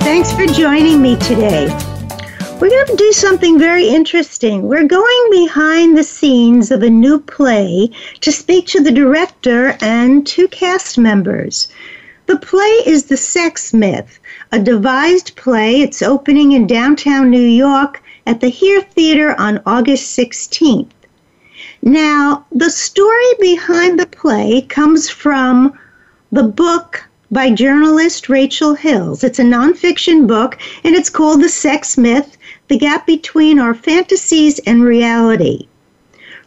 Thanks for joining me today. We're going to do something very interesting. We're going behind the scenes of a new play to speak to the director and two cast members. The play is The Sex Myth, a devised play. It's opening in downtown New York at the Here Theater on August 16th. Now, the story behind the play comes from the book by journalist Rachel Hills. It's a nonfiction book and it's called The Sex Myth The Gap Between Our Fantasies and Reality.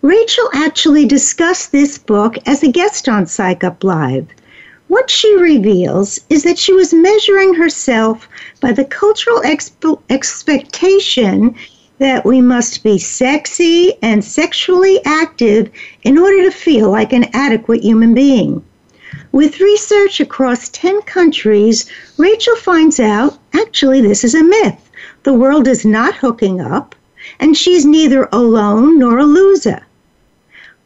Rachel actually discussed this book as a guest on Psych Up Live. What she reveals is that she was measuring herself by the cultural exp- expectation that we must be sexy and sexually active in order to feel like an adequate human being. With research across 10 countries, Rachel finds out actually this is a myth. The world is not hooking up, and she's neither alone nor a loser.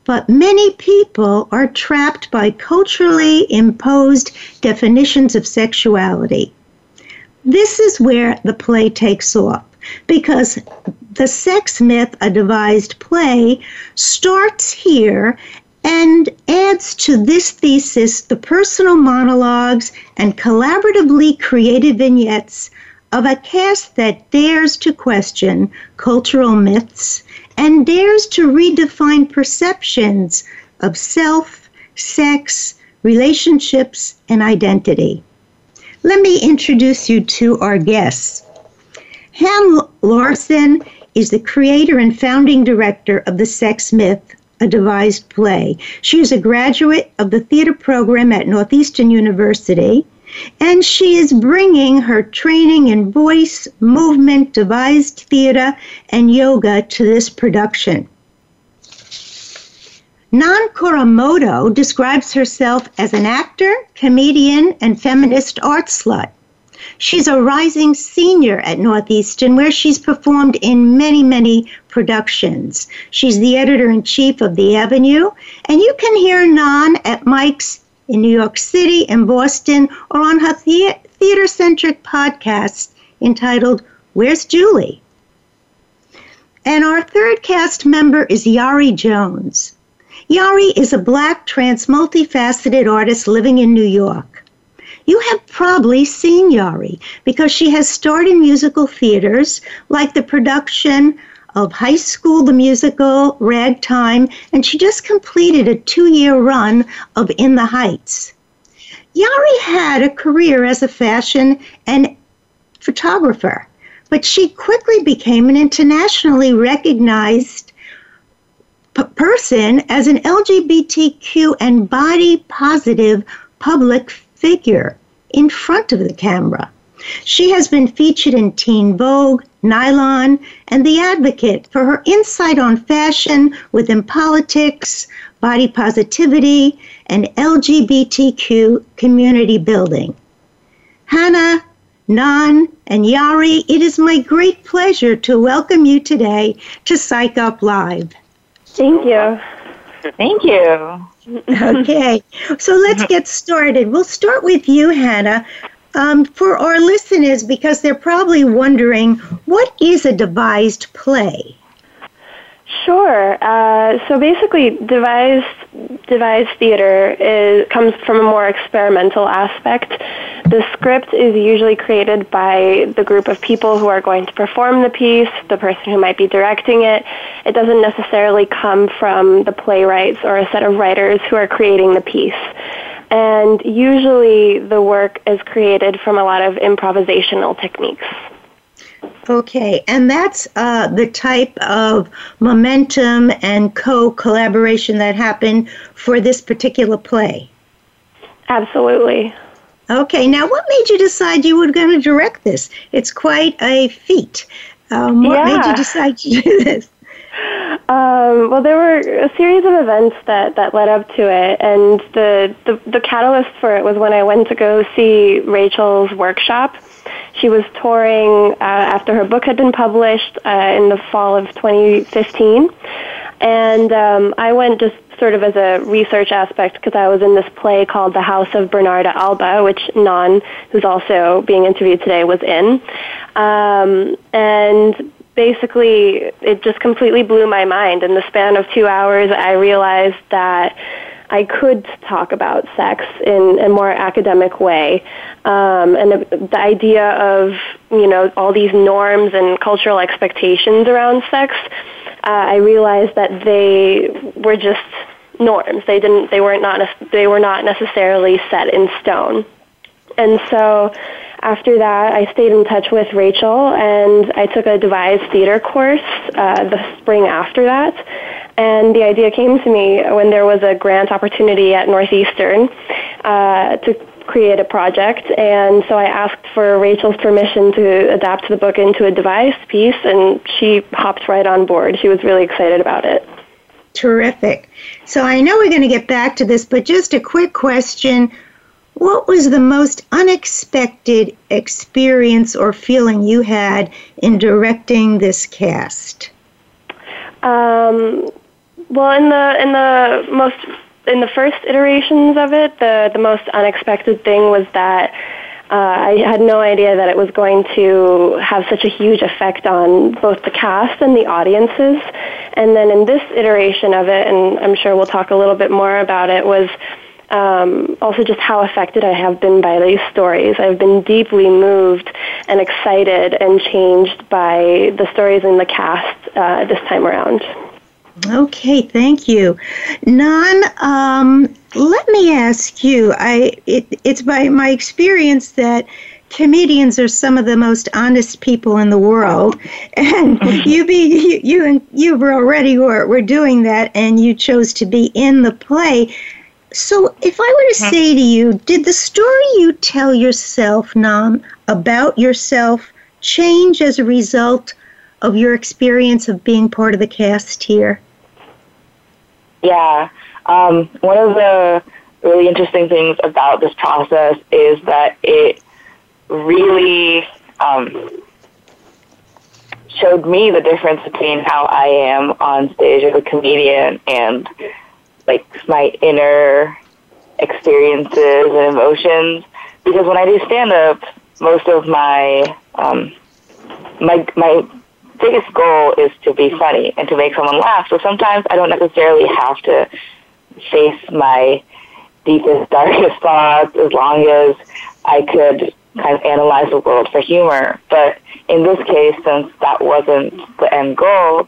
But many people are trapped by culturally imposed definitions of sexuality. This is where the play takes off because the sex myth, a devised play, starts here and adds to this thesis the personal monologues and collaboratively created vignettes of a cast that dares to question cultural myths and dares to redefine perceptions of self, sex, relationships, and identity. Let me introduce you to our guests. Hannah Larson is the creator and founding director of The Sex Myth, a devised play. She is a graduate of the theater program at Northeastern University, and she is bringing her training in voice, movement, devised theater, and yoga to this production. Nan Kuramoto describes herself as an actor, comedian, and feminist art slut. She's a rising senior at Northeastern, where she's performed in many, many productions. She's the editor in chief of The Avenue, and you can hear Nan at mics in New York City and Boston or on her the- theater centric podcast entitled Where's Julie? And our third cast member is Yari Jones. Yari is a black, trans, multifaceted artist living in New York. You have probably seen Yari because she has starred in musical theaters like the production of High School the Musical, Ragtime, and she just completed a two year run of In the Heights. Yari had a career as a fashion and photographer, but she quickly became an internationally recognized p- person as an LGBTQ and body positive public figure in front of the camera. She has been featured in Teen Vogue, Nylon, and The Advocate for her insight on fashion within politics, body positivity, and LGBTQ community building. Hannah, Nan, and Yari, it is my great pleasure to welcome you today to Psych Up Live. Thank you. Thank you. Okay, so let's get started. We'll start with you, Hannah. Um, for our listeners, because they're probably wondering, what is a devised play? Sure. Uh, so basically, devised devised theater is, comes from a more experimental aspect the script is usually created by the group of people who are going to perform the piece, the person who might be directing it. It doesn't necessarily come from the playwrights or a set of writers who are creating the piece. And usually the work is created from a lot of improvisational techniques. Okay, and that's uh, the type of momentum and co collaboration that happened for this particular play. Absolutely. Okay, now what made you decide you were going to direct this? It's quite a feat. Um, what yeah. made you decide to do this? Um, well, there were a series of events that, that led up to it, and the, the, the catalyst for it was when I went to go see Rachel's workshop. She was touring uh, after her book had been published uh, in the fall of 2015, and um, I went just sort of as a research aspect because I was in this play called The House of Bernarda Alba, which Nan, who's also being interviewed today, was in. Um, and basically, it just completely blew my mind. In the span of two hours, I realized that I could talk about sex in a more academic way. Um, and the, the idea of, you know, all these norms and cultural expectations around sex uh, I realized that they were just norms. They didn't. They weren't not. They were not necessarily set in stone. And so, after that, I stayed in touch with Rachel, and I took a devised theater course uh, the spring after that. And the idea came to me when there was a grant opportunity at Northeastern uh, to create a project. And so I asked for Rachel's permission to adapt the book into a devised piece, and she hopped right on board. She was really excited about it. Terrific. So I know we're going to get back to this, but just a quick question. What was the most unexpected experience or feeling you had in directing this cast? Um, well, in the in the most in the first iterations of it, the the most unexpected thing was that uh, I had no idea that it was going to have such a huge effect on both the cast and the audiences. And then in this iteration of it, and I'm sure we'll talk a little bit more about it, was um, also just how affected I have been by these stories. I've been deeply moved and excited and changed by the stories in the cast uh, this time around. Okay, thank you. Nan, um, let me ask you. I it, it's by my experience that comedians are some of the most honest people in the world, and you be you you, you were already were, were doing that, and you chose to be in the play. So, if I were to mm-hmm. say to you, did the story you tell yourself, Nan, about yourself change as a result of your experience of being part of the cast here? Yeah. Um, one of the really interesting things about this process is that it really um, showed me the difference between how I am on stage as a comedian and like my inner experiences and emotions. Because when I do stand up, most of my um, my my biggest goal is to be funny and to make someone laugh. So sometimes I don't necessarily have to face my deepest, darkest thoughts as long as I could kind of analyze the world for humor. But in this case, since that wasn't the end goal,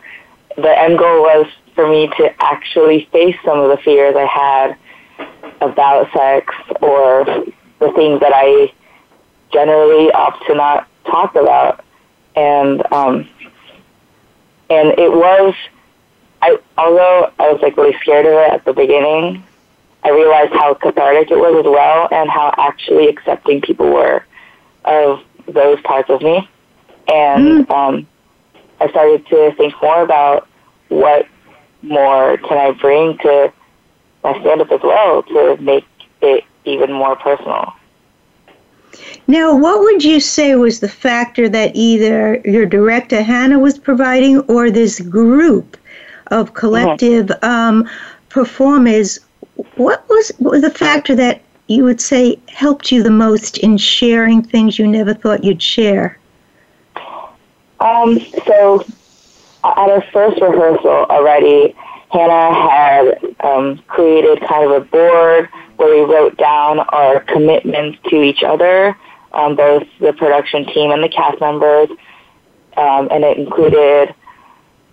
the end goal was for me to actually face some of the fears I had about sex or the things that I generally opt to not talk about. And um, and it was I although I was like really scared of it at the beginning, I realized how cathartic it was as well and how actually accepting people were of those parts of me. And mm. um, I started to think more about what more can I bring to my stand up as well to make it even more personal. Now, what would you say was the factor that either your director Hannah was providing or this group of collective um, performers? What was, what was the factor that you would say helped you the most in sharing things you never thought you'd share? Um, so, at our first rehearsal already, Hannah had um, created kind of a board where we wrote down our commitments to each other, um, both the production team and the cast members, um, and it included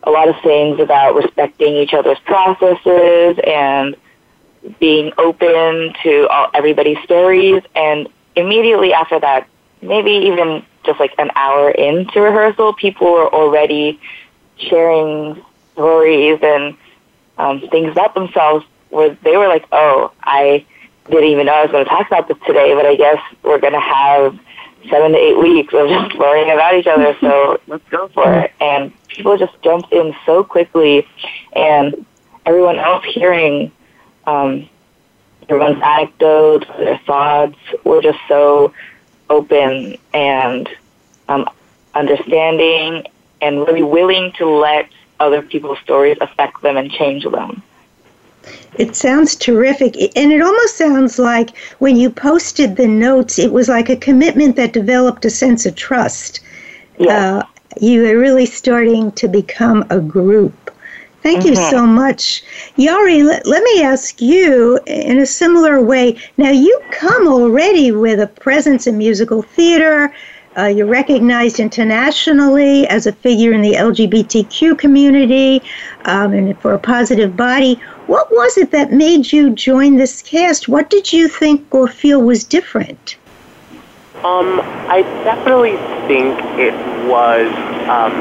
a lot of things about respecting each other's processes and being open to all, everybody's stories. And immediately after that, maybe even just like an hour into rehearsal, people were already sharing stories and um, things about themselves where they were like, oh, I didn't even know I was going to talk about this today, but I guess we're going to have seven to eight weeks of just learning about each other, so let's go for it. And people just jumped in so quickly, and everyone else hearing um, everyone's anecdotes, their thoughts were just so open and um, understanding and really willing to let other people's stories affect them and change them. It sounds terrific. And it almost sounds like when you posted the notes, it was like a commitment that developed a sense of trust. Yeah. Uh, you are really starting to become a group. Thank mm-hmm. you so much. Yari, let, let me ask you in a similar way. Now, you come already with a presence in musical theater. Uh, you're recognized internationally as a figure in the LGBTQ community um, and for a positive body. What was it that made you join this cast? What did you think or feel was different? Um, I definitely think it was um,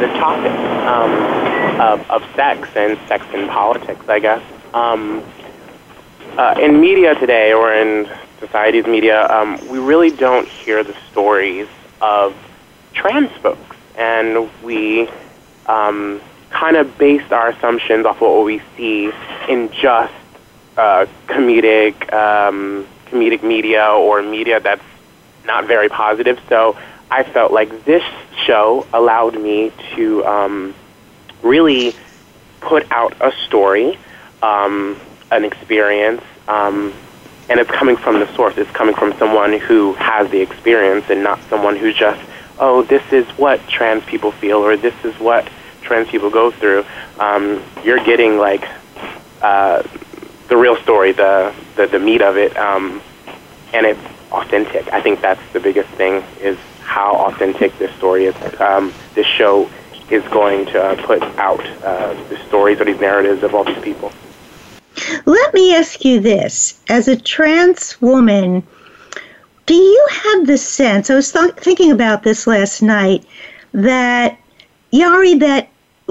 the topic um, of, of sex and sex in politics, I guess. Um, uh, in media today, or in society's media, um, we really don't hear the stories of trans folks, and we um, kind of based our assumptions off of what we see in just uh, comedic um, comedic media or media that's not very positive. So I felt like this show allowed me to um, really put out a story, um, an experience, um, and it's coming from the source. It's coming from someone who has the experience and not someone who's just, oh, this is what trans people feel or this is what trans people go through, um, you're getting like uh, the real story, the, the, the meat of it, um, and it's authentic. I think that's the biggest thing is how authentic this story is. Um, this show is going to uh, put out uh, the stories or these narratives of all these people. Let me ask you this: as a trans woman, do you have the sense? I was th- thinking about this last night that Yari, that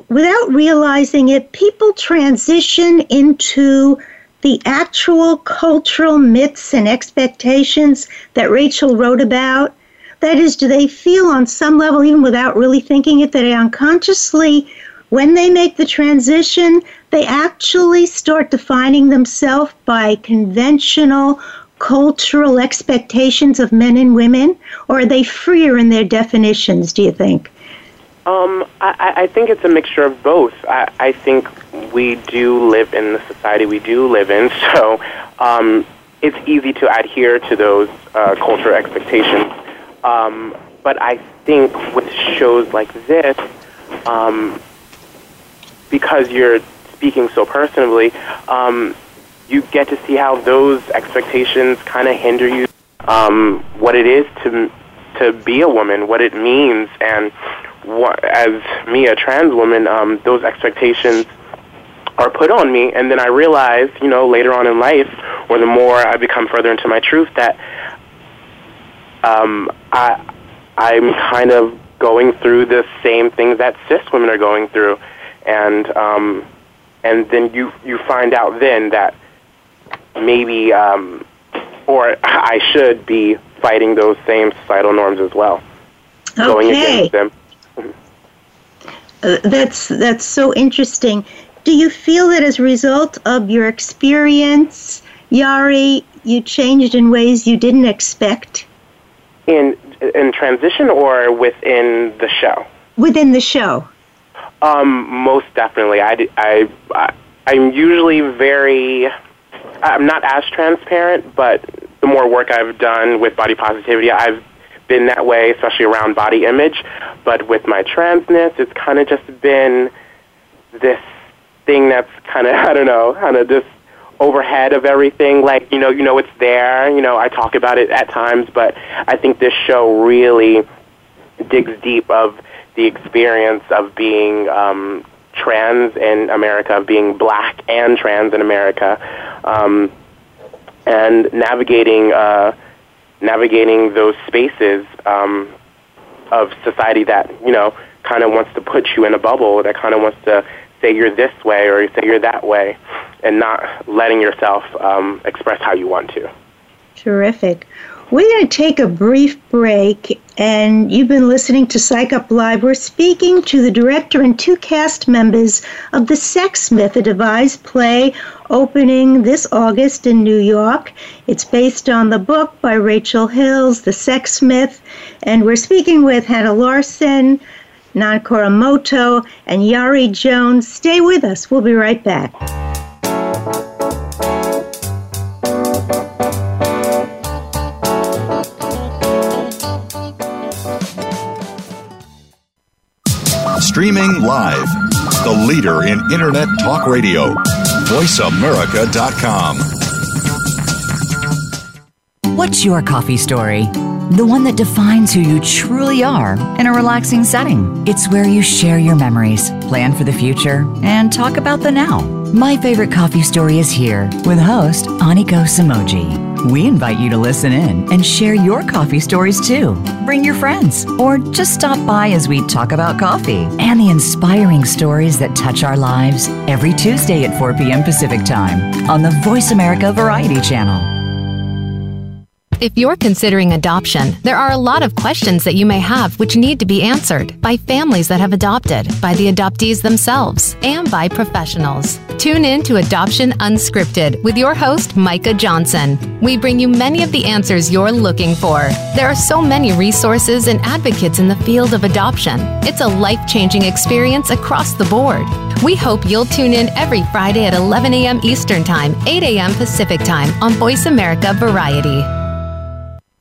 without realizing it, people transition into the actual cultural myths and expectations that Rachel wrote about. That is, do they feel on some level, even without really thinking it, that unconsciously, when they make the transition, they actually start defining themselves by conventional cultural expectations of men and women? Or are they freer in their definitions, do you think? Um, I, I think it's a mixture of both. I, I think we do live in the society we do live in, so um, it's easy to adhere to those uh, cultural expectations. Um, but I think with shows like this, um, because you're speaking so personally, um, you get to see how those expectations kind of hinder you. Um, what it is to to be a woman, what it means, and what, as me, a trans woman, um, those expectations are put on me, and then I realize, you know, later on in life, or the more I become further into my truth, that um, I I'm kind of going through the same things that cis women are going through, and um, and then you you find out then that maybe um, or I should be fighting those same societal norms as well, okay. going against them. Uh, that's that's so interesting. Do you feel that as a result of your experience, Yari, you changed in ways you didn't expect? In in transition or within the show? Within the show. Um, most definitely. I, I, I, I'm usually very. I'm not as transparent, but the more work I've done with body positivity, I've been that way, especially around body image. But with my transness, it's kind of just been this thing that's kind of, I don't know, kind of just overhead of everything. Like you know, you know it's there. You know, I talk about it at times, but I think this show really digs deep of the experience of being um, trans in America, of being black and trans in America, um, and navigating uh, navigating those spaces um, of society that you know kind of wants to put you in a bubble, that kind of wants to say you're this way or say you're that way, and not letting yourself um, express how you want to. Terrific. We're going to take a brief break, and you've been listening to Psych Up Live. We're speaking to the director and two cast members of The Sex Myth, a devised play opening this August in New York. It's based on the book by Rachel Hills, The Sex Myth, and we're speaking with Hannah Larson, Nan Kuramoto, and Yari Jones. Stay with us. We'll be right back. Streaming live. The leader in Internet talk radio. VoiceAmerica.com. What's your coffee story? The one that defines who you truly are in a relaxing setting. It's where you share your memories, plan for the future, and talk about the now. My favorite coffee story is here with host Aniko Samoji. We invite you to listen in and share your coffee stories too. Bring your friends or just stop by as we talk about coffee and the inspiring stories that touch our lives every Tuesday at 4 p.m. Pacific Time on the Voice America Variety Channel. If you're considering adoption, there are a lot of questions that you may have which need to be answered by families that have adopted, by the adoptees themselves, and by professionals. Tune in to Adoption Unscripted with your host, Micah Johnson. We bring you many of the answers you're looking for. There are so many resources and advocates in the field of adoption. It's a life changing experience across the board. We hope you'll tune in every Friday at 11 a.m. Eastern Time, 8 a.m. Pacific Time on Voice America Variety.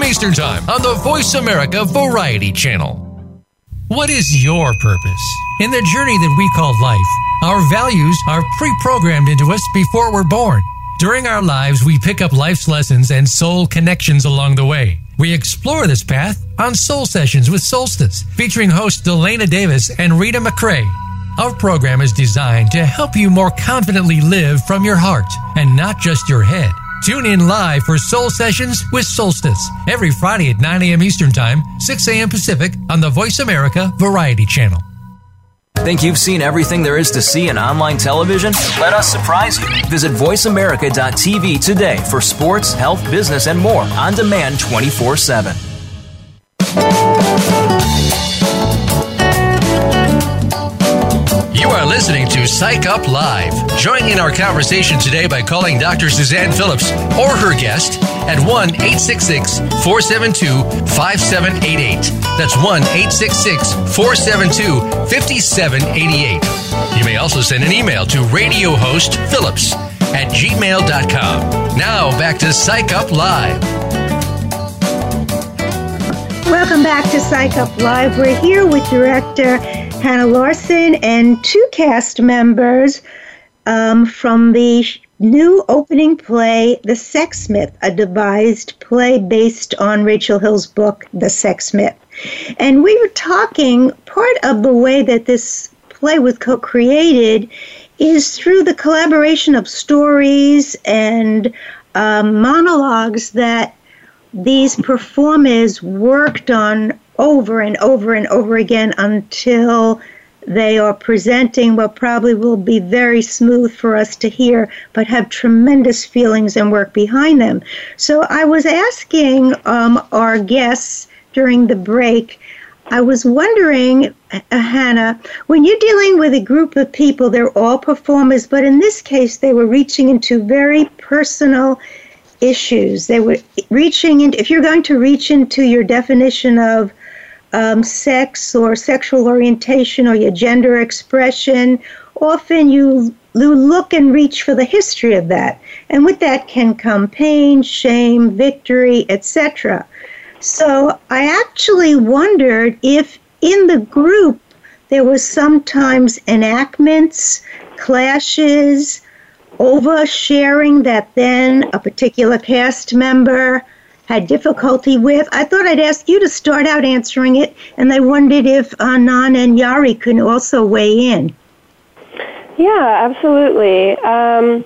Eastern Time on the Voice America Variety Channel. What is your purpose? In the journey that we call life, our values are pre programmed into us before we're born. During our lives, we pick up life's lessons and soul connections along the way. We explore this path on Soul Sessions with Solstice, featuring hosts Delana Davis and Rita McCrae. Our program is designed to help you more confidently live from your heart and not just your head. Tune in live for Soul Sessions with Solstice every Friday at 9 a.m. Eastern Time, 6 a.m. Pacific on the Voice America Variety Channel. Think you've seen everything there is to see in online television? Let us surprise you. Visit VoiceAmerica.tv today for sports, health, business, and more on demand 24 7. You are listening to Psych Up Live. Join in our conversation today by calling Dr. Suzanne Phillips or her guest at 1 866 472 5788. That's 1 866 472 5788. You may also send an email to radiohostphillips at gmail.com. Now back to Psych Up Live. Welcome back to Psych Up Live. We're here with director Hannah Larson and two cast members um, from the new opening play, The Sex Myth, a devised play based on Rachel Hills' book, The Sex Myth. And we were talking, part of the way that this play was co created is through the collaboration of stories and um, monologues that these performers worked on over and over and over again until they are presenting what probably will be very smooth for us to hear, but have tremendous feelings and work behind them. So I was asking um, our guests during the break I was wondering, uh, Hannah, when you're dealing with a group of people, they're all performers, but in this case, they were reaching into very personal issues. They were reaching into, if you're going to reach into your definition of um, sex or sexual orientation or your gender expression, often you, you look and reach for the history of that. And with that can come pain, shame, victory, etc. So I actually wondered if in the group there was sometimes enactments, clashes, oversharing that then a particular cast member had difficulty with. I thought I'd ask you to start out answering it, and I wondered if Nan and Yari could also weigh in. Yeah, absolutely. Um,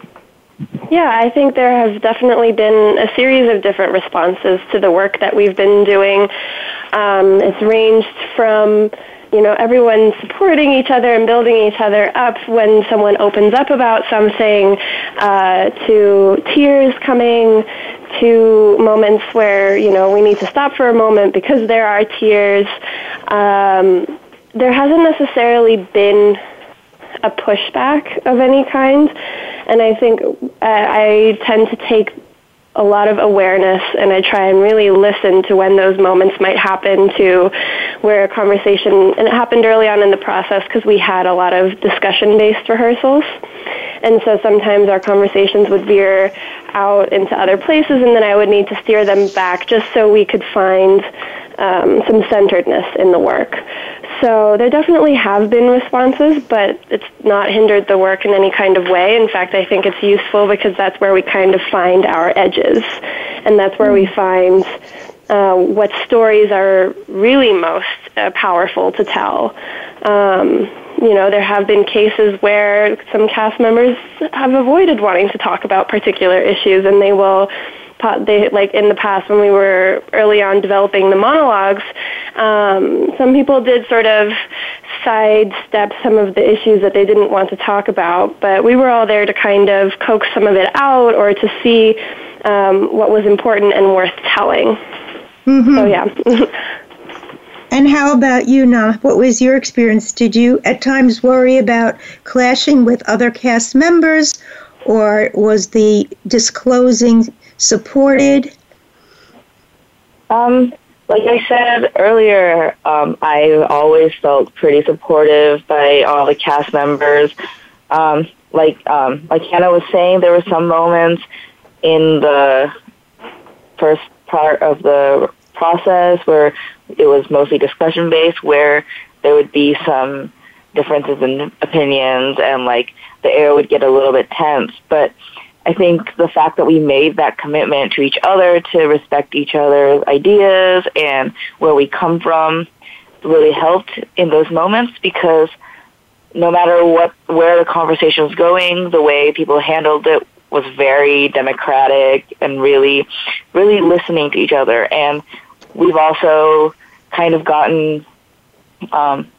yeah, I think there has definitely been a series of different responses to the work that we've been doing. Um, it's ranged from you know, everyone supporting each other and building each other up when someone opens up about something, uh, to tears coming, to moments where, you know, we need to stop for a moment because there are tears. Um, there hasn't necessarily been a pushback of any kind, and I think uh, I tend to take a lot of awareness and I try and really listen to when those moments might happen to where a conversation, and it happened early on in the process because we had a lot of discussion based rehearsals. And so sometimes our conversations would veer out into other places and then I would need to steer them back just so we could find um, some centeredness in the work. So there definitely have been responses, but it's not hindered the work in any kind of way. In fact, I think it's useful because that's where we kind of find our edges, and that's where we find uh, what stories are really most uh, powerful to tell. Um, you know, there have been cases where some cast members have avoided wanting to talk about particular issues, and they will they like in the past when we were early on developing the monologues, um, some people did sort of sidestep some of the issues that they didn't want to talk about, but we were all there to kind of coax some of it out or to see um, what was important and worth telling. Mm-hmm. So yeah. And how about you, Na? What was your experience? Did you at times worry about clashing with other cast members, or was the disclosing supported? Um, like I said earlier, um, I always felt pretty supportive by all the cast members. Um, like um, like Hannah was saying, there were some moments in the first part of the process where it was mostly discussion based, where there would be some differences in opinions and like the air would get a little bit tense. But I think the fact that we made that commitment to each other to respect each other's ideas and where we come from really helped in those moments because no matter what where the conversation was going, the way people handled it was very democratic and really really listening to each other. And we've also kind of gotten um,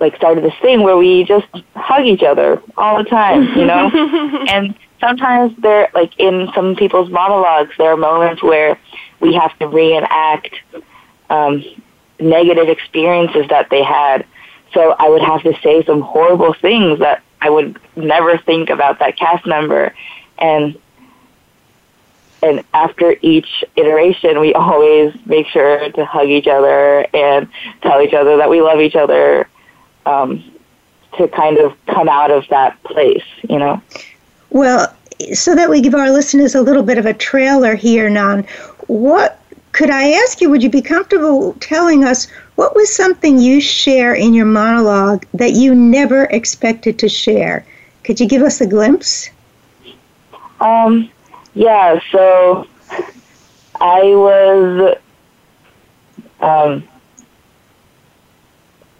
like started this thing where we just hug each other all the time, you know? and sometimes there like in some people's monologues there are moments where we have to reenact um, negative experiences that they had. So I would have to say some horrible things that I would never think about that cast member and and after each iteration, we always make sure to hug each other and tell each other that we love each other um, to kind of come out of that place, you know? Well, so that we give our listeners a little bit of a trailer here, Nan, what could I ask you, would you be comfortable telling us what was something you share in your monologue that you never expected to share? Could you give us a glimpse? Um, yeah, so I was um,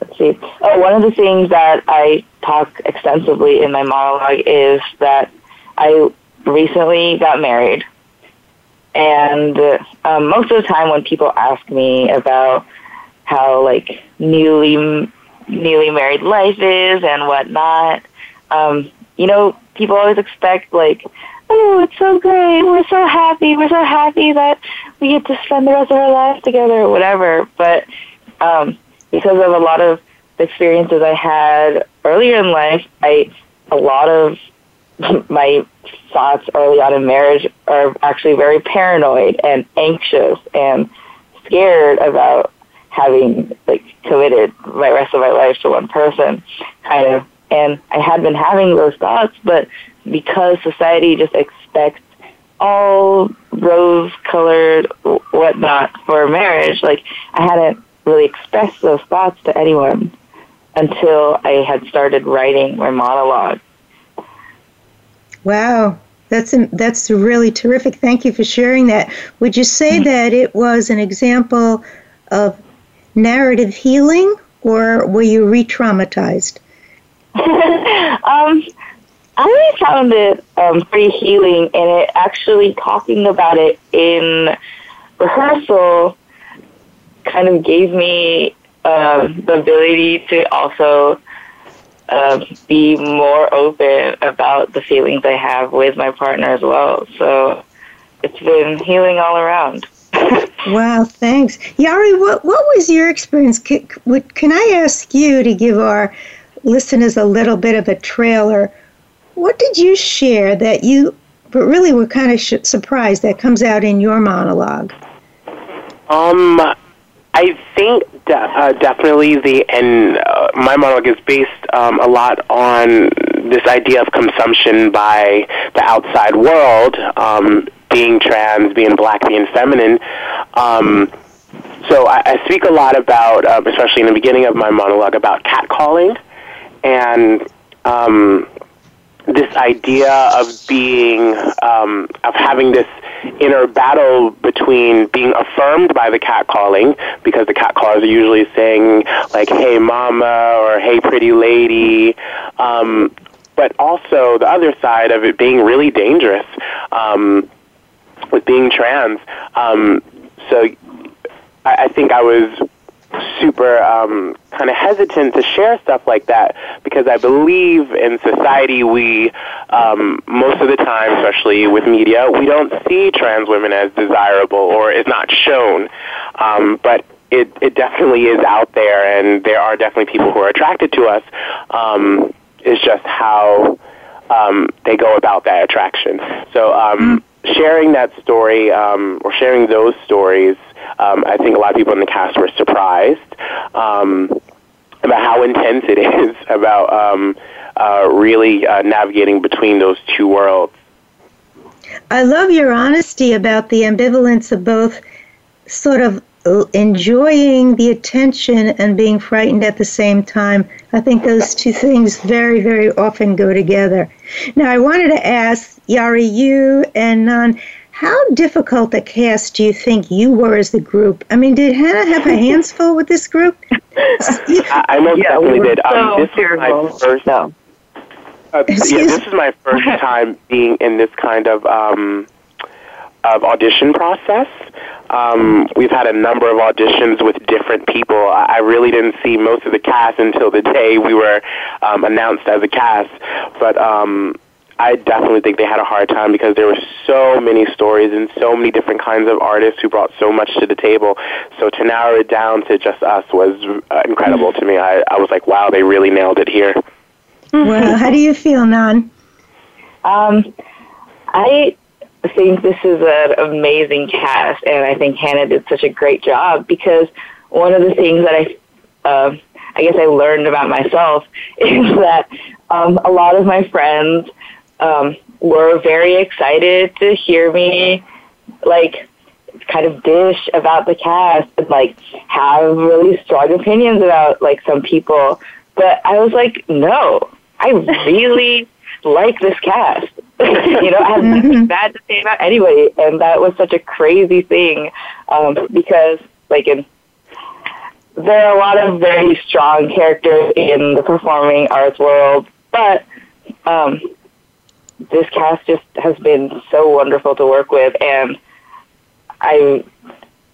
let's see. Oh, one of the things that I talk extensively in my monologue is that I recently got married. And um, most of the time when people ask me about how like newly newly married life is and whatnot, um, you know, people always expect like, oh, it's so great, we're so happy, we're so happy that we get to spend the rest of our lives together or whatever. But um, because of a lot of the experiences I had earlier in life, I a lot of my thoughts early on in marriage are actually very paranoid and anxious and scared about having like committed my rest of my life to one person kind of. And I had been having those thoughts but because society just expects all rose colored whatnot for marriage like I hadn't really express those thoughts to anyone until I had started writing my monologue Wow, that's an, that's really terrific. Thank you for sharing that. Would you say mm-hmm. that it was an example of narrative healing, or were you re-traumatized? um, I found it um, pretty healing, and it actually talking about it in rehearsal kind of gave me uh, the ability to also uh, be more open about the feelings I have with my partner as well. So it's been healing all around. wow, thanks. Yari, what, what was your experience? Can, can I ask you to give our listeners a little bit of a trailer? What did you share that you but really were kind of sh- surprised that comes out in your monologue? Um, I think de- uh, definitely the and uh, my monologue is based um, a lot on this idea of consumption by the outside world, um, being trans, being black, being feminine. Um, so I, I speak a lot about, um, especially in the beginning of my monologue, about catcalling and um, this idea of being um, of having this inner battle between being affirmed by the cat calling because the cat callers are usually saying like hey mama or hey pretty lady um, but also the other side of it being really dangerous um, with being trans um, so I, I think I was super um, kind of hesitant to share stuff like that because I believe in society we um, most of the time, especially with media, we don't see trans women as desirable or is not shown. Um, but it it definitely is out there, and there are definitely people who are attracted to us. Um, it's just how um, they go about that attraction. So. Um, mm sharing that story um, or sharing those stories, um, I think a lot of people in the cast were surprised um, about how intense it is about um, uh, really uh, navigating between those two worlds. I love your honesty about the ambivalence of both sort of enjoying the attention and being frightened at the same time. I think those two things very, very often go together. Now, I wanted to ask Yari, you and Nan, how difficult a cast do you think you were as the group? I mean, did Hannah have her hands full with this group? I, I most yeah, definitely we did. Um, this is my first. No. Uh, yeah, this is my first time being in this kind of um, of audition process. Um, we've had a number of auditions with different people. I really didn't see most of the cast until the day we were um, announced as a cast. But um, I definitely think they had a hard time because there were so many stories and so many different kinds of artists who brought so much to the table. So to narrow it down to just us was uh, incredible to me. I, I was like, wow, they really nailed it here. Well, how do you feel, Nan? Um, I think this is an amazing cast, and I think Hannah did such a great job because one of the things that I, uh, I guess I learned about myself is that um, a lot of my friends um, were very excited to hear me, like, kind of dish about the cast and like have really strong opinions about like some people. But I was like, no, I really like this cast. you know, I have nothing bad to say about anybody, and that was such a crazy thing um, because, like, in there are a lot of very strong characters in the performing arts world, but um, this cast just has been so wonderful to work with, and I,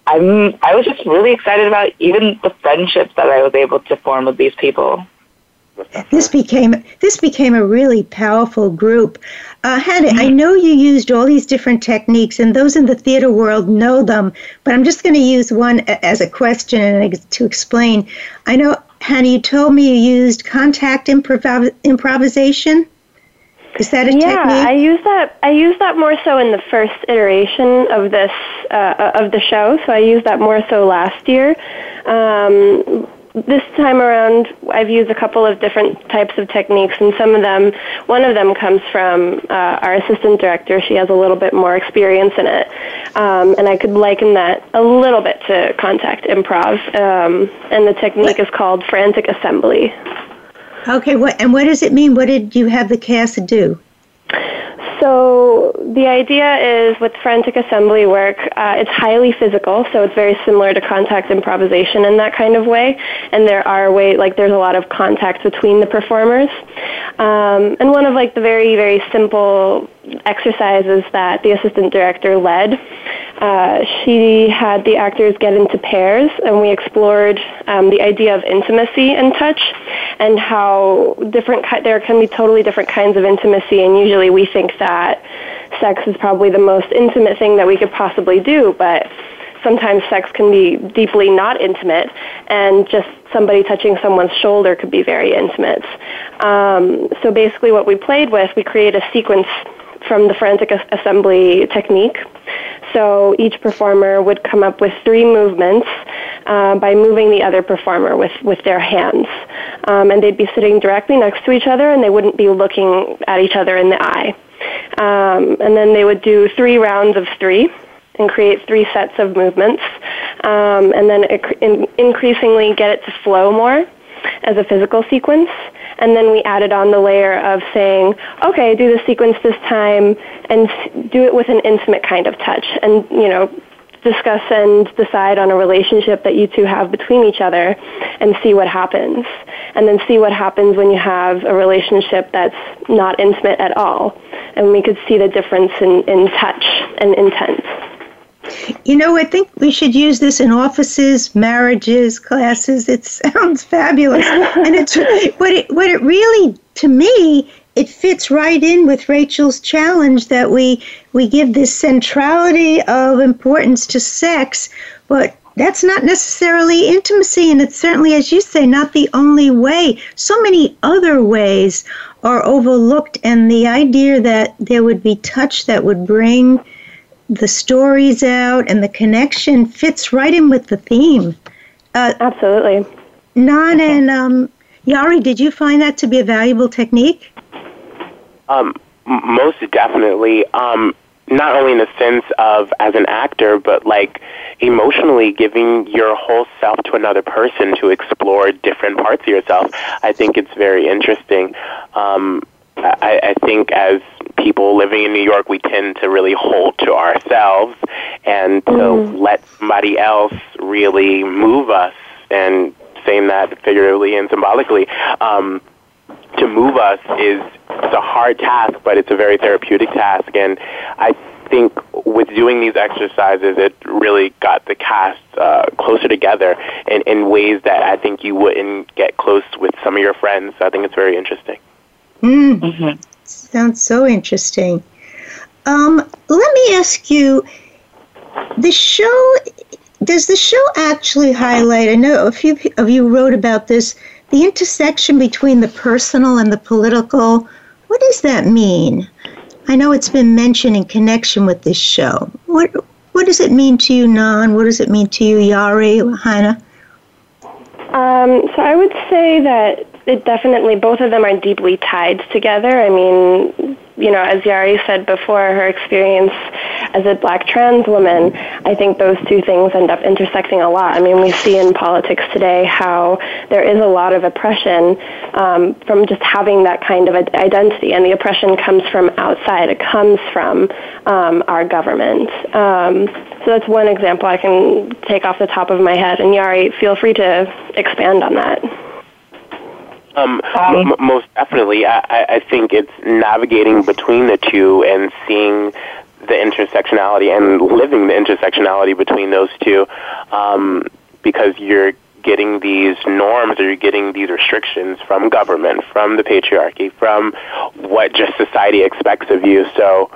I'm I was just really excited about even the friendships that I was able to form with these people. This became this became a really powerful group. Uh, Hannah, I know you used all these different techniques, and those in the theater world know them. But I'm just going to use one as a question and to explain. I know, Hannah, you told me you used contact improv- improvisation. Is that a yeah, technique? Yeah, I use that. I use that more so in the first iteration of this uh, of the show. So I used that more so last year. Um, this time around, I've used a couple of different types of techniques, and some of them, one of them comes from uh, our assistant director. She has a little bit more experience in it, um, and I could liken that a little bit to contact improv. Um, and the technique is called frantic assembly. Okay, what and what does it mean? What did you have the cast do? So the idea is with frantic assembly work, uh, it's highly physical, so it's very similar to contact improvisation in that kind of way. And there are way like there's a lot of contact between the performers. Um, and one of like the very very simple exercises that the assistant director led, uh, she had the actors get into pairs, and we explored um, the idea of intimacy and touch, and how different there can be totally different kinds of intimacy. And usually we think that sex is probably the most intimate thing that we could possibly do, but sometimes sex can be deeply not intimate, and just somebody touching someone's shoulder could be very intimate. Um, so basically, what we played with, we create a sequence from the frantic assembly technique. So each performer would come up with three movements uh, by moving the other performer with, with their hands. Um, and they'd be sitting directly next to each other and they wouldn't be looking at each other in the eye. Um, and then they would do three rounds of three and create three sets of movements. Um, and then in- increasingly get it to flow more as a physical sequence. And then we added on the layer of saying, okay, do the sequence this time and do it with an intimate kind of touch. And, you know, discuss and decide on a relationship that you two have between each other and see what happens. And then see what happens when you have a relationship that's not intimate at all. And we could see the difference in, in touch and intent. You know, I think we should use this in offices, marriages, classes. It sounds fabulous, and it's what it what it really to me it fits right in with Rachel's challenge that we we give this centrality of importance to sex, but that's not necessarily intimacy, and it's certainly, as you say, not the only way. So many other ways are overlooked, and the idea that there would be touch that would bring the stories out and the connection fits right in with the theme. Uh, Absolutely. Nan and um, Yari, did you find that to be a valuable technique? Um, most definitely. Um, not only in the sense of as an actor, but like emotionally giving your whole self to another person to explore different parts of yourself. I think it's very interesting. Um, I, I think as people living in New York, we tend to really hold to ourselves and to mm. let somebody else really move us, and saying that figuratively and symbolically. Um, to move us is it's a hard task, but it's a very therapeutic task, and I think with doing these exercises, it really got the cast uh, closer together in, in ways that I think you wouldn't get close with some of your friends. So I think it's very interesting. Mm. Mm-hmm. Sounds so interesting. Um, let me ask you the show does the show actually highlight i know a few of you wrote about this the intersection between the personal and the political. What does that mean? I know it's been mentioned in connection with this show. What what does it mean to you nan? What does it mean to you yari hannah? Um, so i would say that it definitely both of them are deeply tied together. I mean, you know, as Yari said before, her experience as a black trans woman, I think those two things end up intersecting a lot. I mean, we see in politics today how there is a lot of oppression um, from just having that kind of identity, and the oppression comes from outside. It comes from um, our government. Um, so that's one example I can take off the top of my head. And Yari, feel free to expand on that. Um, m- most definitely. I-, I think it's navigating between the two and seeing the intersectionality and living the intersectionality between those two um, because you're getting these norms or you're getting these restrictions from government, from the patriarchy, from what just society expects of you. So,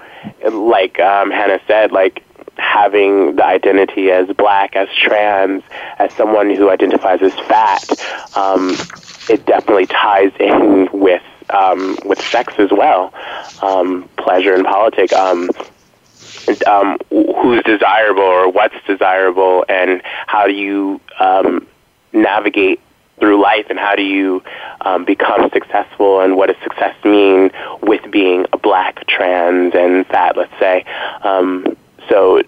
like um, Hannah said, like having the identity as black, as trans, as someone who identifies as fat, um, it definitely ties in with um, with sex as well, um, pleasure and politics. Um, um, who's desirable or what's desirable, and how do you um, navigate through life, and how do you um, become successful, and what does success mean with being a black, trans, and fat, let's say. Um, so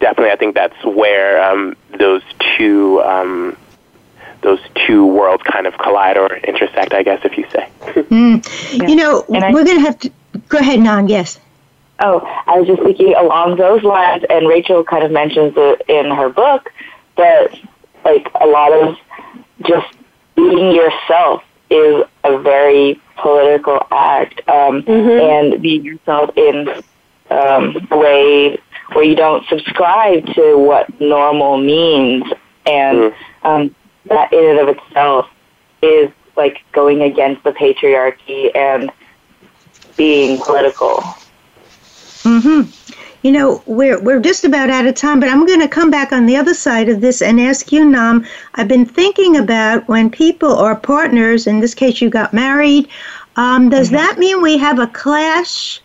definitely, I think that's where um, those two um, those two worlds kind of collide or intersect, I guess, if you say. mm. yeah. You know, I, we're going to have to go ahead, Nan. Yes. Oh, I was just thinking along those lines, and Rachel kind of mentions it in her book that, like, a lot of just being yourself is a very political act, um, mm-hmm. and being yourself in um, a way where you don't subscribe to what normal means, and mm. um, that in and of itself is like going against the patriarchy and being political. Mhm. You know, we're we're just about out of time, but I'm going to come back on the other side of this and ask you, Nan. I've been thinking about when people are partners. In this case, you got married. Um, does mm-hmm. that mean we have a clash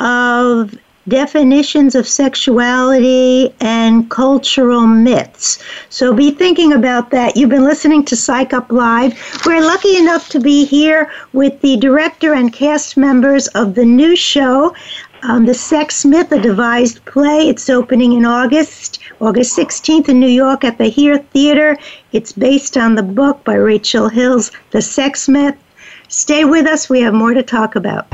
of definitions of sexuality and cultural myths. So be thinking about that. You've been listening to Psych Up Live. We're lucky enough to be here with the director and cast members of the new show. Um, the Sex Myth, a devised play. It's opening in August, August 16th in New York at the Here Theater. It's based on the book by Rachel Hills, The Sex Myth. Stay with us, we have more to talk about.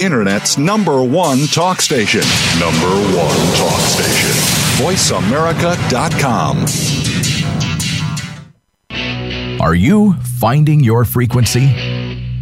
Internet's number one talk station. Number one talk station. VoiceAmerica.com. Are you finding your frequency?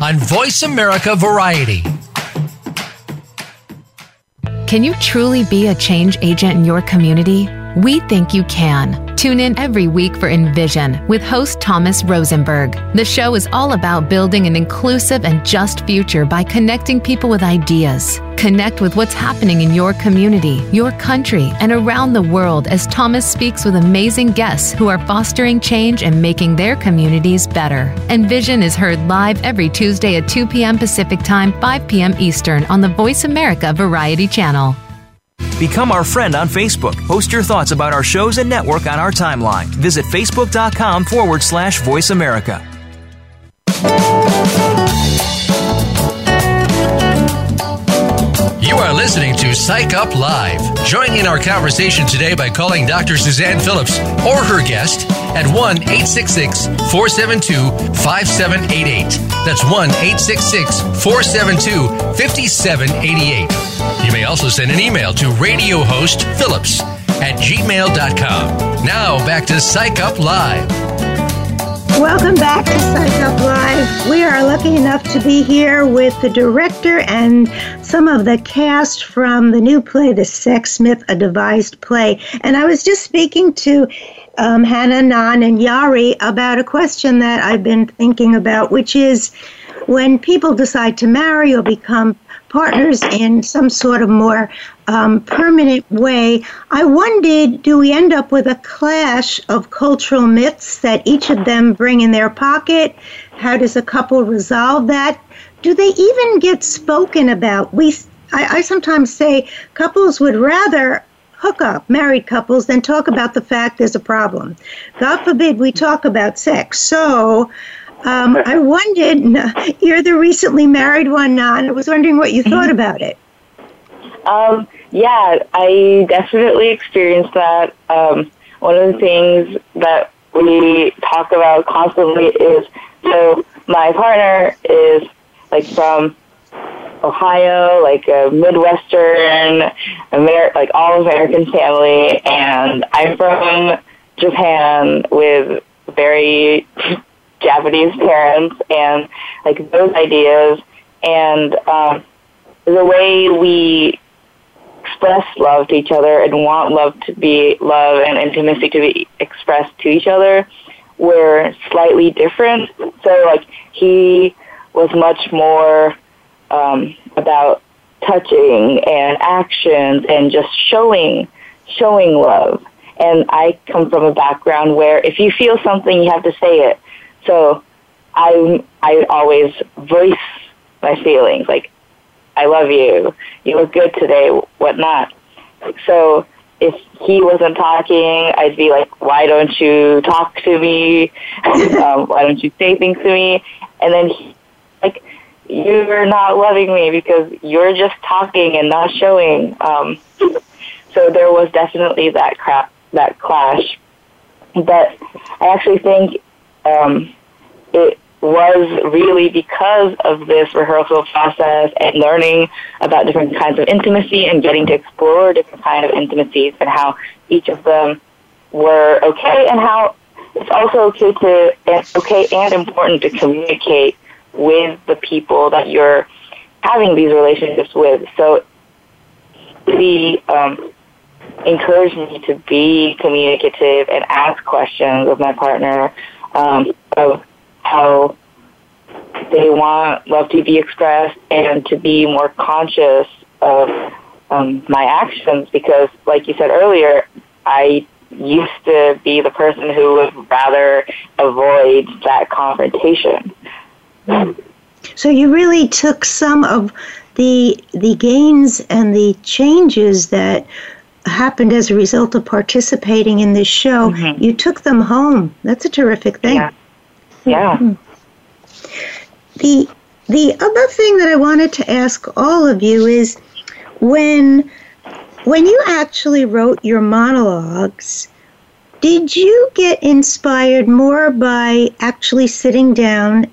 on Voice America Variety. Can you truly be a change agent in your community? We think you can. Tune in every week for Envision with host Thomas Rosenberg. The show is all about building an inclusive and just future by connecting people with ideas. Connect with what's happening in your community, your country, and around the world as Thomas speaks with amazing guests who are fostering change and making their communities better. Envision is heard live every Tuesday at 2 p.m. Pacific Time, 5 p.m. Eastern on the Voice America Variety Channel. Become our friend on Facebook. Post your thoughts about our shows and network on our timeline. Visit facebook.com forward slash voice America. You are listening to Psych Up Live. Join in our conversation today by calling Dr. Suzanne Phillips or her guest at 1 866 472 5788. That's 1 866 472 5788. You may also send an email to radio host Phillips at gmail.com. Now back to Psych Up Live. Welcome back to Psych Up Live. We are lucky enough to be here with the director and some of the cast from the new play, The Sex Myth, a devised play. And I was just speaking to um, Hannah, Nan, and Yari about a question that I've been thinking about, which is when people decide to marry or become partners in some sort of more um, permanent way, I wondered do we end up with a clash of cultural myths that each of them bring in their pocket? How does a couple resolve that? Do they even get spoken about? We, I, I sometimes say couples would rather hook up, married couples, than talk about the fact there's a problem. God forbid we talk about sex. So, um, I wondered, you're the recently married one, Nan. I was wondering what you thought about it. Um, yeah, I definitely experienced that. Um, one of the things that we talk about constantly is so my partner is like from Ohio, like a Midwestern, Amer- like all American family, and I'm from Japan with very Japanese parents, and like those ideas, and um, the way we express love to each other and want love to be love and intimacy to be expressed to each other were slightly different. So like he was much more um, about touching and actions and just showing showing love. And I come from a background where if you feel something, you have to say it. So I I always voice my feelings like I love you. You look good today. Whatnot. So if he wasn't talking, I'd be like, "Why don't you talk to me? um, why don't you say things to me?" And then, he, like, you're not loving me because you're just talking and not showing. Um, so there was definitely that crap, that clash. But I actually think um, it was really because of this rehearsal process and learning about different kinds of intimacy and getting to explore different kind of intimacies and how each of them were okay and how it's also okay to and okay and important to communicate with the people that you're having these relationships with. So he um, encouraged me to be communicative and ask questions of my partner um, of how they want love to be expressed and to be more conscious of um, my actions because, like you said earlier, I used to be the person who would rather avoid that confrontation. So you really took some of the the gains and the changes that happened as a result of participating in this show. Mm-hmm. You took them home. That's a terrific thing. Yeah. Yeah. Mm-hmm. The the other thing that I wanted to ask all of you is when when you actually wrote your monologues, did you get inspired more by actually sitting down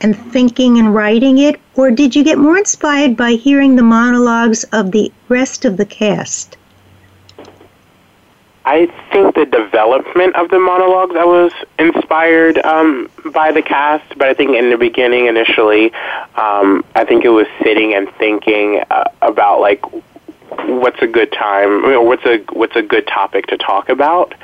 and thinking and writing it, or did you get more inspired by hearing the monologues of the rest of the cast? I think the development of the monologues I was inspired um, by the cast, but I think in the beginning, initially, um, I think it was sitting and thinking uh, about like what's a good time, know, what's a what's a good topic to talk about.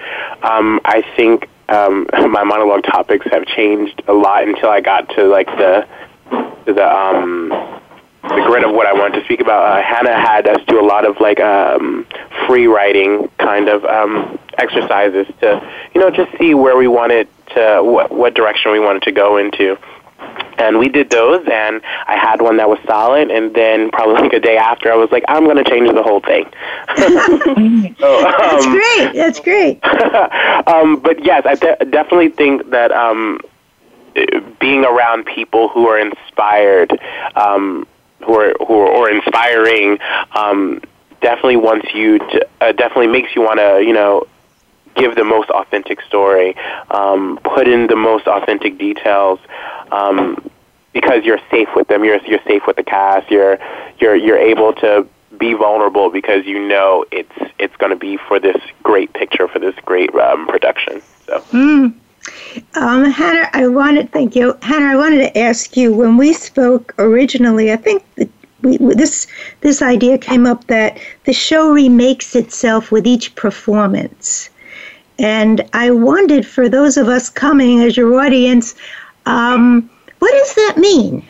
Um, I think um, my monologue topics have changed a lot until I got to like the the um, the grid of what I wanted to speak about. Uh, Hannah had us do a lot of like um, free writing kind of um, exercises to, you know, just see where we wanted to, what, what direction we wanted to go into. And we did those, and I had one that was solid, and then probably like a day after, I was like, I'm going to change the whole thing. so, um, That's great. That's great. um, but yes, I de- definitely think that um, being around people who are inspired um, who are who are or inspiring um, definitely wants you to uh, definitely makes you want to you know give the most authentic story, um, put in the most authentic details. Um, because you're safe with them, you're you're safe with the cast. You're you're you're able to be vulnerable because you know it's it's going to be for this great picture for this great um, production. So. Mm. Um, Hannah, I wanted thank you, Hannah. I wanted to ask you when we spoke originally. I think we, this this idea came up that the show remakes itself with each performance, and I wondered for those of us coming as your audience, um, what does that mean?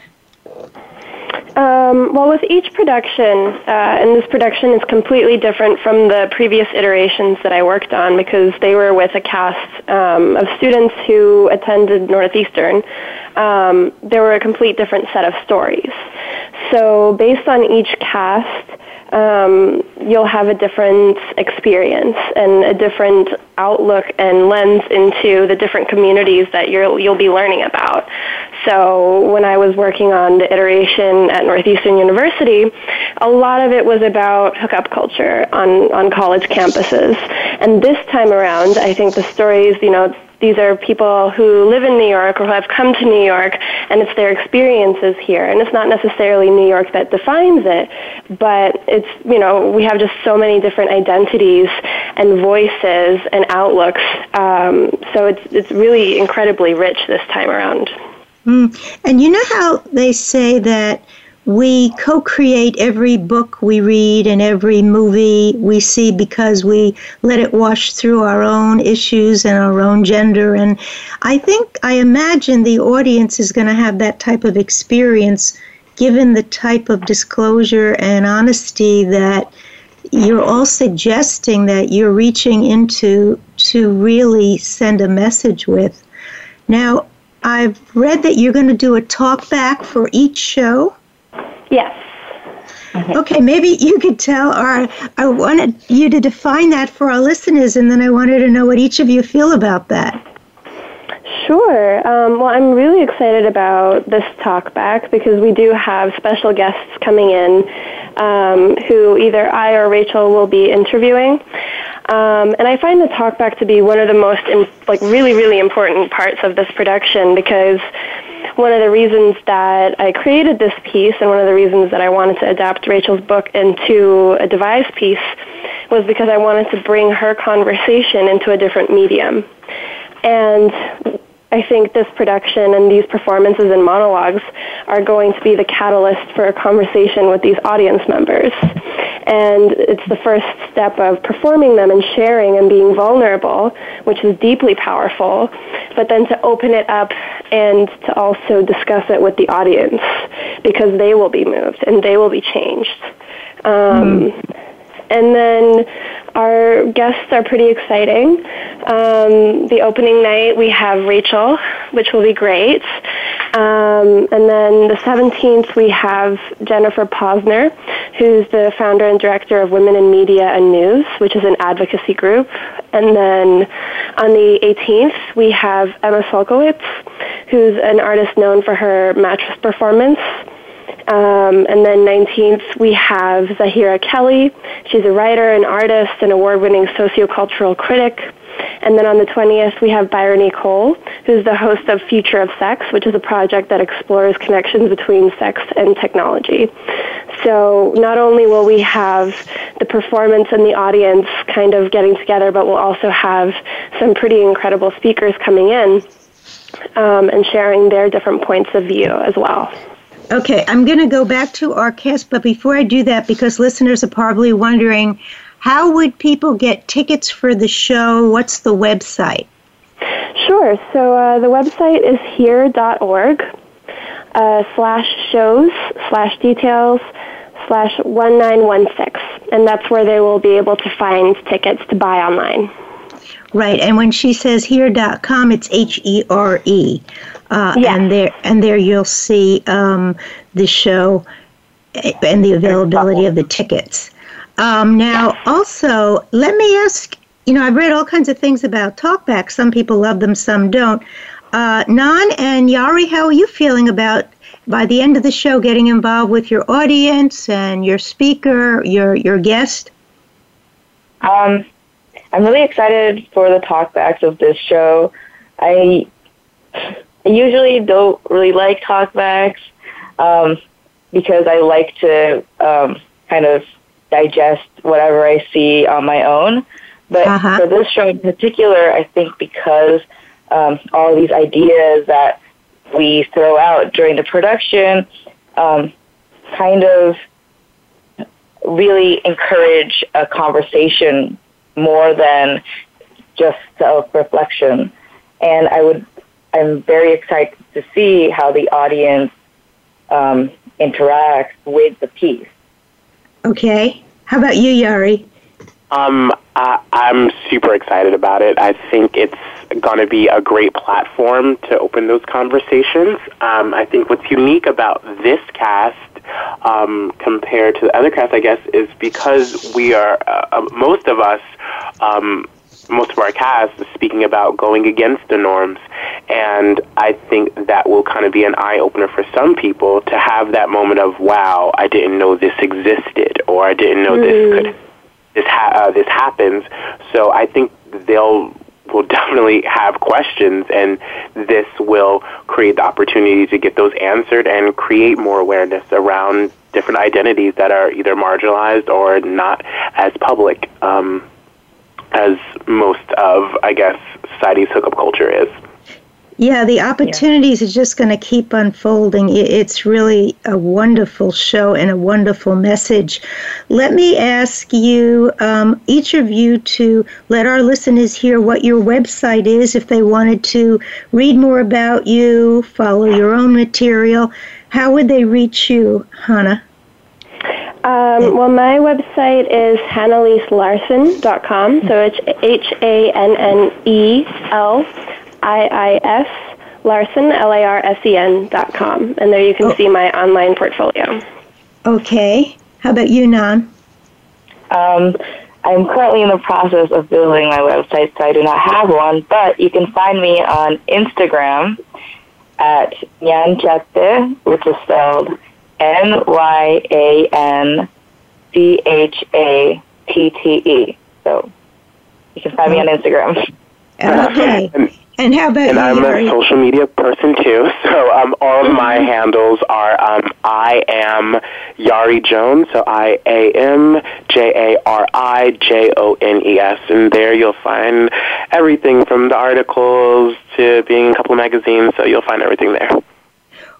Um, well, with each production, uh, and this production is completely different from the previous iterations that I worked on because they were with a cast um, of students who attended Northeastern. Um, there were a complete different set of stories. So, based on each cast, um, you'll have a different experience and a different outlook and lens into the different communities that you'll you'll be learning about. So when I was working on the iteration at Northeastern University, a lot of it was about hookup culture on on college campuses. And this time around, I think the stories, you know, these are people who live in New York or who have come to New York, and it's their experiences here. And it's not necessarily New York that defines it, but it's, you know, we have just so many different identities and voices and outlooks. Um, so it's, it's really incredibly rich this time around. Mm. And you know how they say that we co create every book we read and every movie we see because we let it wash through our own issues and our own gender. And I think, I imagine the audience is going to have that type of experience given the type of disclosure and honesty that you're all suggesting that you're reaching into to really send a message with. Now, I've read that you're going to do a talk back for each show. Yes. Okay, maybe you could tell, or I wanted you to define that for our listeners, and then I wanted to know what each of you feel about that. Sure. Um, well, I'm really excited about this talk back because we do have special guests coming in um, who either I or Rachel will be interviewing. Um, and I find the talkback to be one of the most, like, really, really important parts of this production because one of the reasons that I created this piece and one of the reasons that I wanted to adapt Rachel's book into a devised piece was because I wanted to bring her conversation into a different medium. And I think this production and these performances and monologues are going to be the catalyst for a conversation with these audience members. And it's the first step of performing them and sharing and being vulnerable, which is deeply powerful, but then to open it up and to also discuss it with the audience because they will be moved and they will be changed. Um, mm. And then our guests are pretty exciting. Um, the opening night, we have Rachel, which will be great. Um, and then the 17th, we have Jennifer Pozner, who's the founder and director of Women in Media and News, which is an advocacy group. And then on the 18th, we have Emma Sulkowicz, who's an artist known for her mattress performance. Um, and then 19th, we have Zahira Kelly. She's a writer, an artist, an award-winning sociocultural critic. And then on the 20th, we have Bryony Cole, who's the host of Future of Sex, which is a project that explores connections between sex and technology. So not only will we have the performance and the audience kind of getting together, but we'll also have some pretty incredible speakers coming in um, and sharing their different points of view as well. Okay, I'm going to go back to our cast, but before I do that, because listeners are probably wondering, how would people get tickets for the show? What's the website? Sure. So uh, the website is here.org uh, slash shows slash details slash 1916. And that's where they will be able to find tickets to buy online. Right. And when she says here.com, it's H E R E. Uh, yeah. And there, and there you'll see um, the show and the availability of the tickets. Um, now, yeah. also, let me ask. You know, I've read all kinds of things about talkback. Some people love them, some don't. Uh, Nan and Yari, how are you feeling about by the end of the show getting involved with your audience and your speaker, your your guest? Um, I'm really excited for the talkbacks of this show. I I usually don't really like talkbacks um, because I like to um, kind of digest whatever I see on my own. But uh-huh. for this show in particular, I think because um, all these ideas that we throw out during the production um, kind of really encourage a conversation more than just self-reflection. And I would, I'm very excited to see how the audience um, interacts with the piece. Okay. How about you, Yari? Um, I, I'm super excited about it. I think it's going to be a great platform to open those conversations. Um, I think what's unique about this cast um, compared to the other cast, I guess, is because we are uh, uh, most of us. Um, most of our cast is speaking about going against the norms, and I think that will kind of be an eye opener for some people to have that moment of "Wow, I didn't know this existed," or "I didn't know mm. this could this ha- uh, this happens." So I think they'll will definitely have questions, and this will create the opportunity to get those answered and create more awareness around different identities that are either marginalized or not as public um, as most of, I guess, society's hookup culture is. Yeah, the opportunities yeah. are just going to keep unfolding. It's really a wonderful show and a wonderful message. Let me ask you, um, each of you, to let our listeners hear what your website is if they wanted to read more about you, follow your own material. How would they reach you, Hannah? Um, well, my website is hannelleselarsen.com. So it's H A N N E L I-I-S Larsen, L-A-R-S-E-N dot com. And there you can oh. see my online portfolio. Okay. How about you, Nan? Um, I'm currently in the process of building my website, so I do not have one, but you can find me on Instagram at Nyanchatte, which is spelled N-Y-A-N-C-H-A-T-T-E. So you can find me on Instagram. Okay. And how about and you? I'm Yari? a social media person too. So um, all of my handles are um, I am Yari Jones. So I A M J A R I J O N E S, and there you'll find everything from the articles to being in a couple of magazines. So you'll find everything there.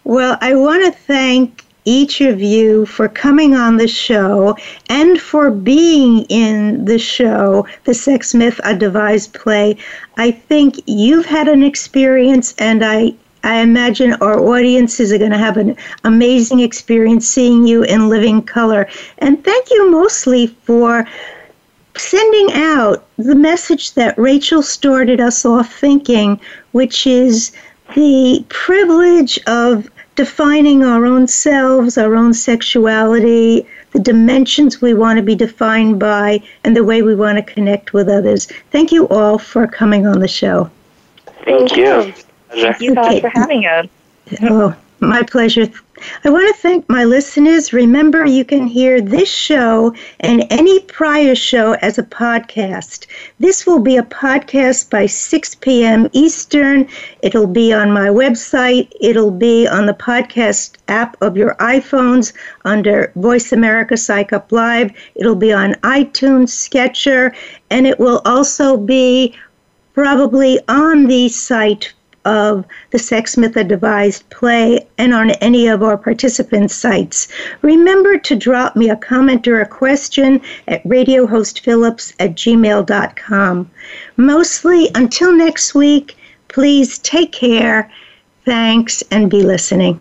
Well, I want to thank each of you for coming on the show and for being in the show, The Sex Myth, a Devised Play. I think you've had an experience, and I I imagine our audiences are going to have an amazing experience seeing you in living color. And thank you mostly for sending out the message that Rachel started us off thinking, which is the privilege of defining our own selves, our own sexuality, the dimensions we want to be defined by, and the way we want to connect with others. Thank you all for coming on the show. Thank you. Thank you guys for having us. Oh, my pleasure. I want to thank my listeners. Remember, you can hear this show and any prior show as a podcast. This will be a podcast by 6 p.m. Eastern. It'll be on my website. It'll be on the podcast app of your iPhones under Voice America Psych Up Live. It'll be on iTunes, Stitcher, and it will also be probably on the site of the Sex Myth Devised Play and on any of our participant sites. Remember to drop me a comment or a question at radiohostphillips at gmail.com. Mostly, until next week, please take care. Thanks and be listening.